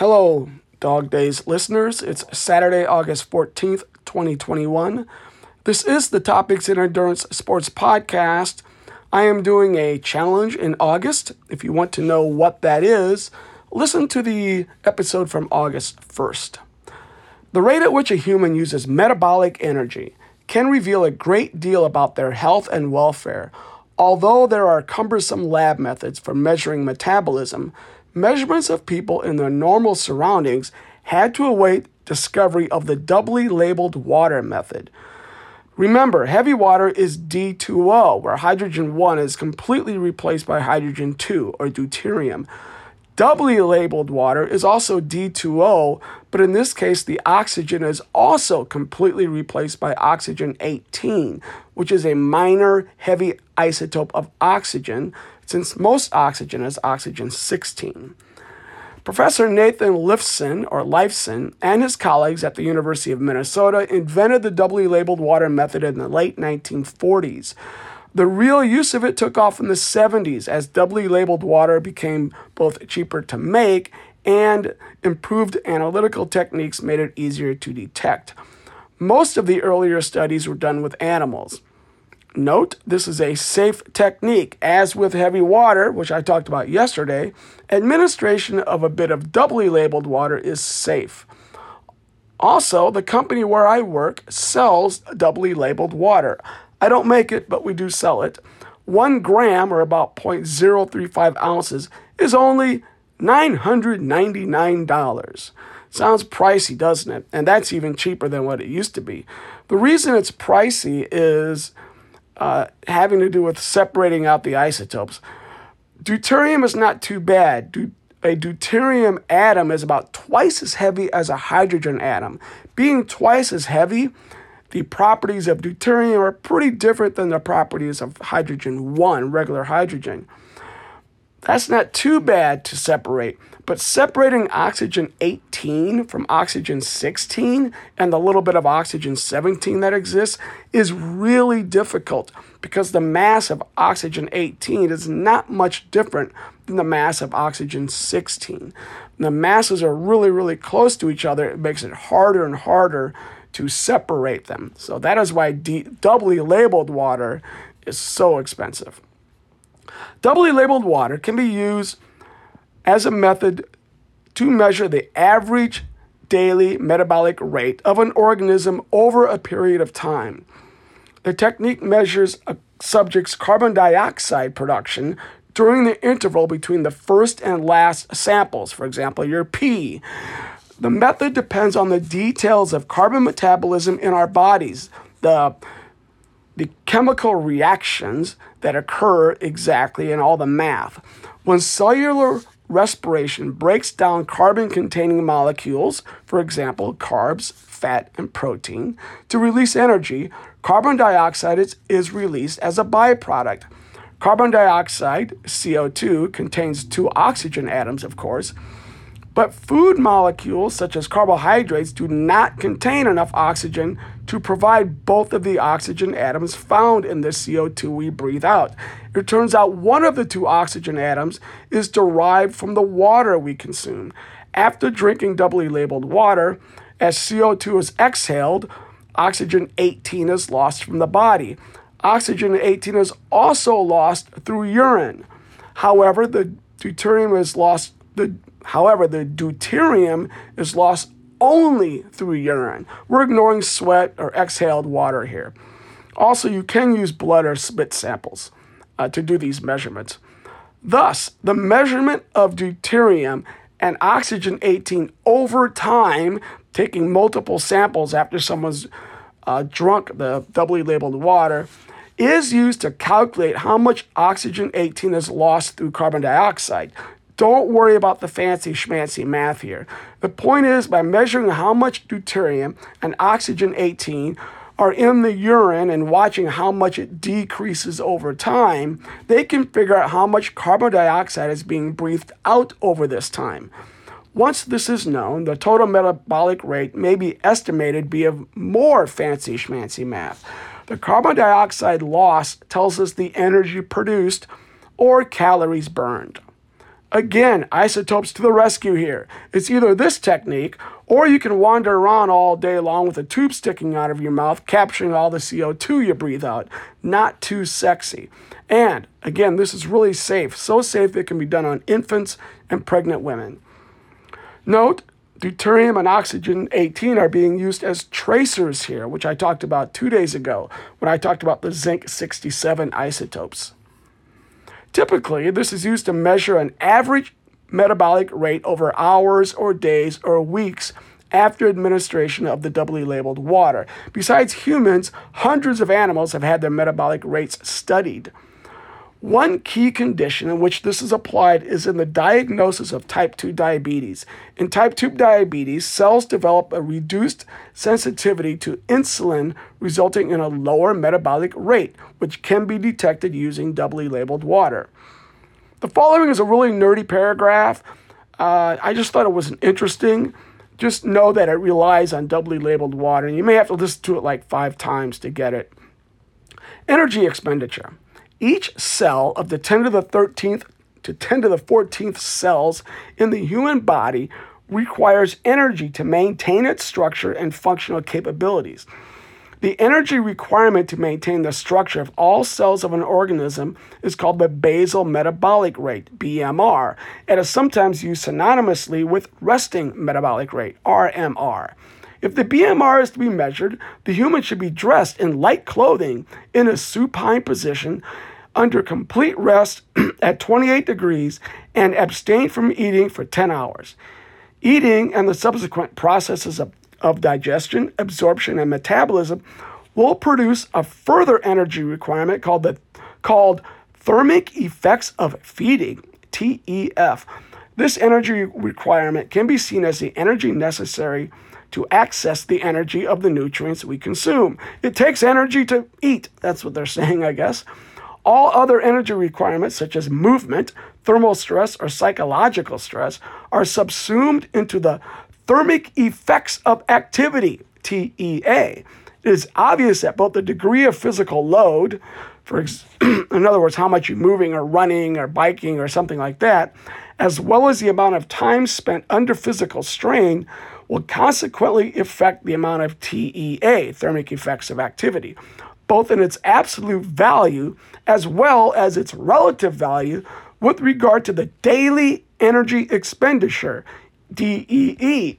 Hello, Dog Days listeners. It's Saturday, August 14th, 2021. This is the Topics in Endurance Sports Podcast. I am doing a challenge in August. If you want to know what that is, listen to the episode from August 1st. The rate at which a human uses metabolic energy can reveal a great deal about their health and welfare. Although there are cumbersome lab methods for measuring metabolism, measurements of people in their normal surroundings had to await discovery of the doubly labeled water method. Remember, heavy water is D2O, where hydrogen 1 is completely replaced by hydrogen 2, or deuterium. Doubly labeled water is also D2O, but in this case, the oxygen is also completely replaced by oxygen 18, which is a minor heavy isotope of oxygen, since most oxygen is oxygen 16. Professor Nathan Lifson, or Lifson, and his colleagues at the University of Minnesota invented the doubly labeled water method in the late 1940s. The real use of it took off in the 70s as doubly labeled water became both cheaper to make and improved analytical techniques made it easier to detect. Most of the earlier studies were done with animals. Note, this is a safe technique. As with heavy water, which I talked about yesterday, administration of a bit of doubly labeled water is safe. Also, the company where I work sells doubly labeled water. I don't make it, but we do sell it. One gram, or about 0.035 ounces, is only $999. Sounds pricey, doesn't it? And that's even cheaper than what it used to be. The reason it's pricey is uh, having to do with separating out the isotopes. Deuterium is not too bad. Du- a deuterium atom is about twice as heavy as a hydrogen atom. Being twice as heavy, the properties of deuterium are pretty different than the properties of hydrogen 1, regular hydrogen. That's not too bad to separate, but separating oxygen 18 from oxygen 16 and the little bit of oxygen 17 that exists is really difficult because the mass of oxygen 18 is not much different than the mass of oxygen 16. The masses are really, really close to each other. It makes it harder and harder to separate them. So that is why D- doubly labeled water is so expensive. Doubly labeled water can be used as a method to measure the average daily metabolic rate of an organism over a period of time. The technique measures a subject's carbon dioxide production during the interval between the first and last samples, for example, your pee. The method depends on the details of carbon metabolism in our bodies, the, the chemical reactions that occur exactly, and all the math. When cellular respiration breaks down carbon containing molecules, for example, carbs, fat, and protein, to release energy, carbon dioxide is, is released as a byproduct. Carbon dioxide, CO2, contains two oxygen atoms, of course, but food molecules, such as carbohydrates, do not contain enough oxygen to provide both of the oxygen atoms found in the CO2 we breathe out. It turns out one of the two oxygen atoms is derived from the water we consume. After drinking doubly labeled water, as CO2 is exhaled, oxygen 18 is lost from the body. Oxygen 18 is also lost through urine. However, the deuterium is lost the However, the deuterium is lost only through urine. We're ignoring sweat or exhaled water here. Also, you can use blood or spit samples uh, to do these measurements. Thus, the measurement of deuterium and oxygen 18 over time, taking multiple samples after someone's uh, drunk the doubly labeled water, is used to calculate how much oxygen 18 is lost through carbon dioxide. Don't worry about the fancy schmancy math here. The point is, by measuring how much deuterium and oxygen 18 are in the urine and watching how much it decreases over time, they can figure out how much carbon dioxide is being breathed out over this time. Once this is known, the total metabolic rate may be estimated via more fancy schmancy math. The carbon dioxide loss tells us the energy produced or calories burned. Again, isotopes to the rescue here. It's either this technique, or you can wander around all day long with a tube sticking out of your mouth, capturing all the CO2 you breathe out. Not too sexy. And again, this is really safe. So safe it can be done on infants and pregnant women. Note, deuterium and oxygen 18 are being used as tracers here, which I talked about two days ago when I talked about the zinc 67 isotopes. Typically, this is used to measure an average metabolic rate over hours or days or weeks after administration of the doubly labeled water. Besides humans, hundreds of animals have had their metabolic rates studied. One key condition in which this is applied is in the diagnosis of type 2 diabetes. In type 2 diabetes, cells develop a reduced sensitivity to insulin, resulting in a lower metabolic rate, which can be detected using doubly labeled water. The following is a really nerdy paragraph. Uh, I just thought it was interesting. Just know that it relies on doubly labeled water, and you may have to listen to it like five times to get it. Energy expenditure. Each cell of the 10 to the 13th to 10 to the 14th cells in the human body requires energy to maintain its structure and functional capabilities. The energy requirement to maintain the structure of all cells of an organism is called the basal metabolic rate, BMR, and is sometimes used synonymously with resting metabolic rate, RMR. If the BMR is to be measured, the human should be dressed in light clothing in a supine position under complete rest at 28 degrees and abstain from eating for 10 hours. Eating and the subsequent processes of, of digestion, absorption, and metabolism will produce a further energy requirement called the called thermic effects of feeding, TEF. This energy requirement can be seen as the energy necessary to access the energy of the nutrients we consume. It takes energy to eat. That's what they're saying, I guess. All other energy requirements, such as movement, thermal stress, or psychological stress, are subsumed into the thermic effects of activity, TEA. It is obvious that both the degree of physical load, for ex- in other words, how much you're moving or running or biking or something like that, as well as the amount of time spent under physical strain, will consequently affect the amount of TEA, thermic effects of activity both in its absolute value as well as its relative value with regard to the daily energy expenditure, DEE.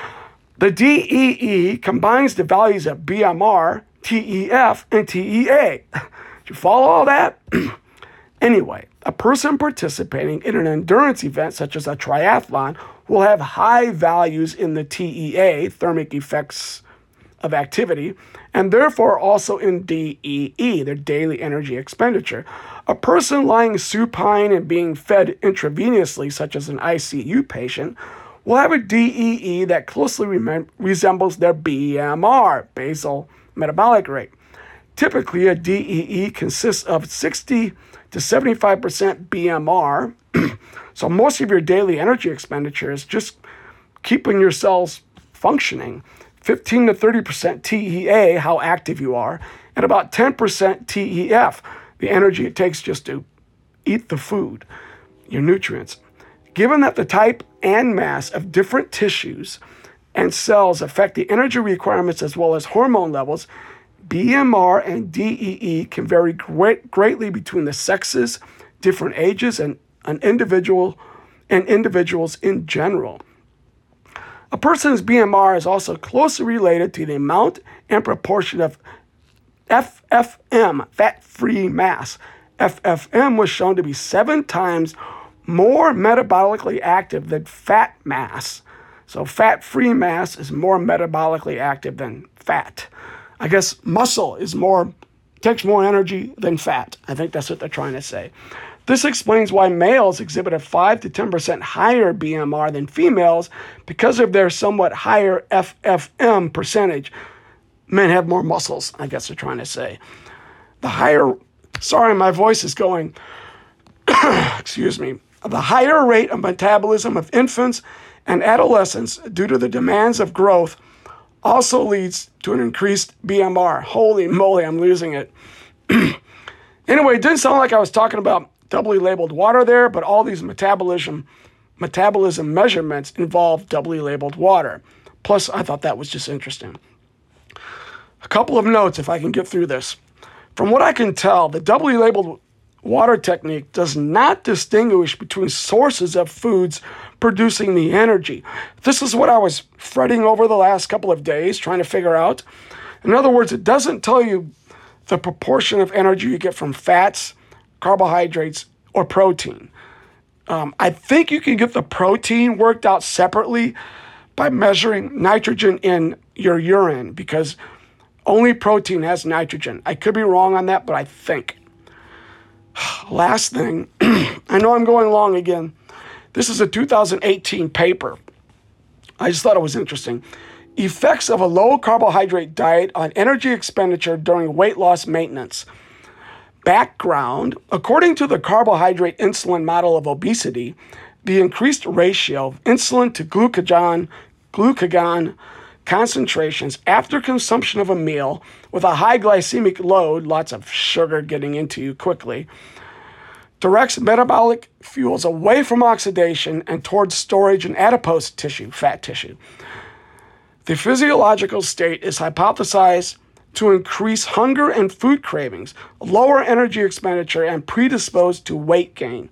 the DEE combines the values of BMR, TEF, and TEA. Did you follow all that? anyway, a person participating in an endurance event such as a triathlon will have high values in the TEA, thermic effects of activity, and therefore also in DEE, their daily energy expenditure. A person lying supine and being fed intravenously, such as an ICU patient, will have a DEE that closely rem- resembles their BMR, basal metabolic rate. Typically, a DEE consists of 60 to 75% BMR, so most of your daily energy expenditure is just keeping your cells functioning. 15 to 30% TEA, how active you are, and about 10% TEF, the energy it takes just to eat the food, your nutrients. Given that the type and mass of different tissues and cells affect the energy requirements as well as hormone levels, BMR and DEE can vary great, greatly between the sexes, different ages, and an individual and individuals in general. A person's BMR is also closely related to the amount and proportion of FFM, fat free mass. FFM was shown to be seven times more metabolically active than fat mass. So, fat free mass is more metabolically active than fat. I guess muscle is more, takes more energy than fat. I think that's what they're trying to say. This explains why males exhibit a 5 to 10% higher BMR than females because of their somewhat higher FFM percentage. Men have more muscles, I guess they're trying to say. The higher, sorry, my voice is going, excuse me, the higher rate of metabolism of infants and adolescents due to the demands of growth also leads to an increased BMR. Holy moly, I'm losing it. anyway, it didn't sound like I was talking about doubly labeled water there, but all these metabolism metabolism measurements involve doubly labeled water. Plus, I thought that was just interesting. A couple of notes if I can get through this. From what I can tell, the doubly labeled water technique does not distinguish between sources of foods producing the energy. This is what I was fretting over the last couple of days trying to figure out. In other words, it doesn't tell you the proportion of energy you get from fats, carbohydrates, or protein. Um, I think you can get the protein worked out separately by measuring nitrogen in your urine because only protein has nitrogen. I could be wrong on that, but I think. Last thing, I know I'm going long again. This is a 2018 paper. I just thought it was interesting. Effects of a low carbohydrate diet on energy expenditure during weight loss maintenance. Background According to the carbohydrate insulin model of obesity, the increased ratio of insulin to glucagon, glucagon concentrations after consumption of a meal with a high glycemic load, lots of sugar getting into you quickly, directs metabolic fuels away from oxidation and towards storage in adipose tissue, fat tissue. The physiological state is hypothesized to increase hunger and food cravings, lower energy expenditure, and predispose to weight gain,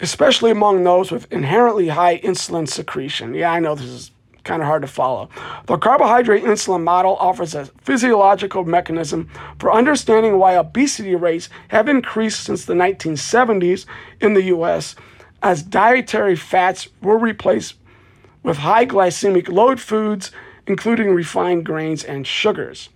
especially among those with inherently high insulin secretion. Yeah, I know this is kind of hard to follow. The carbohydrate insulin model offers a physiological mechanism for understanding why obesity rates have increased since the 1970s in the US as dietary fats were replaced with high glycemic load foods, including refined grains and sugars.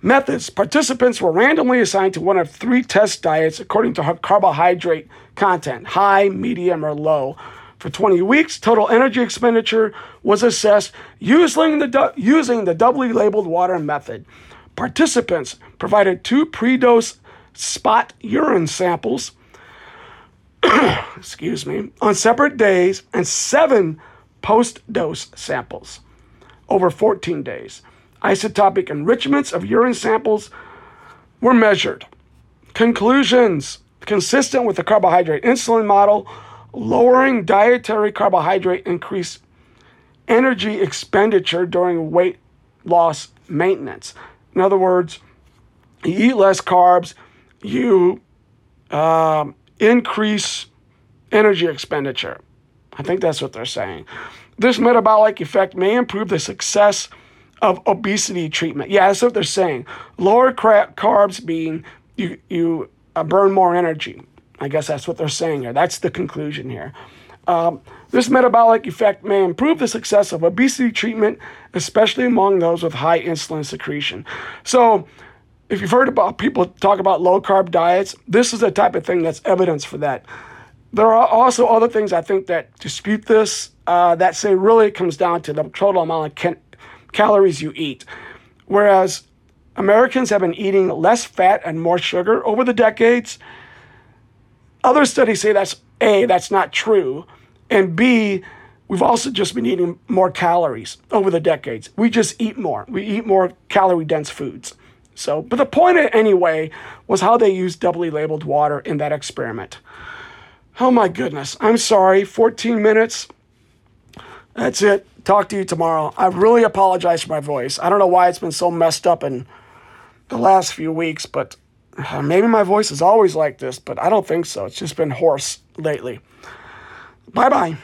Methods Participants were randomly assigned to one of three test diets according to carbohydrate content high, medium, or low. For 20 weeks, total energy expenditure was assessed using the, using the doubly labeled water method. Participants provided two pre dose spot urine samples excuse me, on separate days and seven post dose samples over 14 days. Isotopic enrichments of urine samples were measured. Conclusions consistent with the carbohydrate insulin model, lowering dietary carbohydrate increased energy expenditure during weight loss maintenance. In other words, you eat less carbs, you um, increase energy expenditure. I think that's what they're saying. This metabolic effect may improve the success of obesity treatment. Yeah, that's what they're saying. Lower carbs being you you uh, burn more energy. I guess that's what they're saying here. That's the conclusion here. Um, this metabolic effect may improve the success of obesity treatment, especially among those with high insulin secretion. So, if you've heard about people talk about low carb diets, this is the type of thing that's evidence for that. There are also other things I think that dispute this uh, that say really it comes down to the total amount of ca- calories you eat. Whereas Americans have been eating less fat and more sugar over the decades. Other studies say that's A, that's not true. And B, we've also just been eating more calories over the decades. We just eat more. We eat more calorie dense foods. So, but the point anyway was how they used doubly labeled water in that experiment. Oh my goodness. I'm sorry. 14 minutes. That's it. Talk to you tomorrow. I really apologize for my voice. I don't know why it's been so messed up in the last few weeks, but uh, maybe my voice is always like this, but I don't think so. It's just been hoarse lately. Bye bye.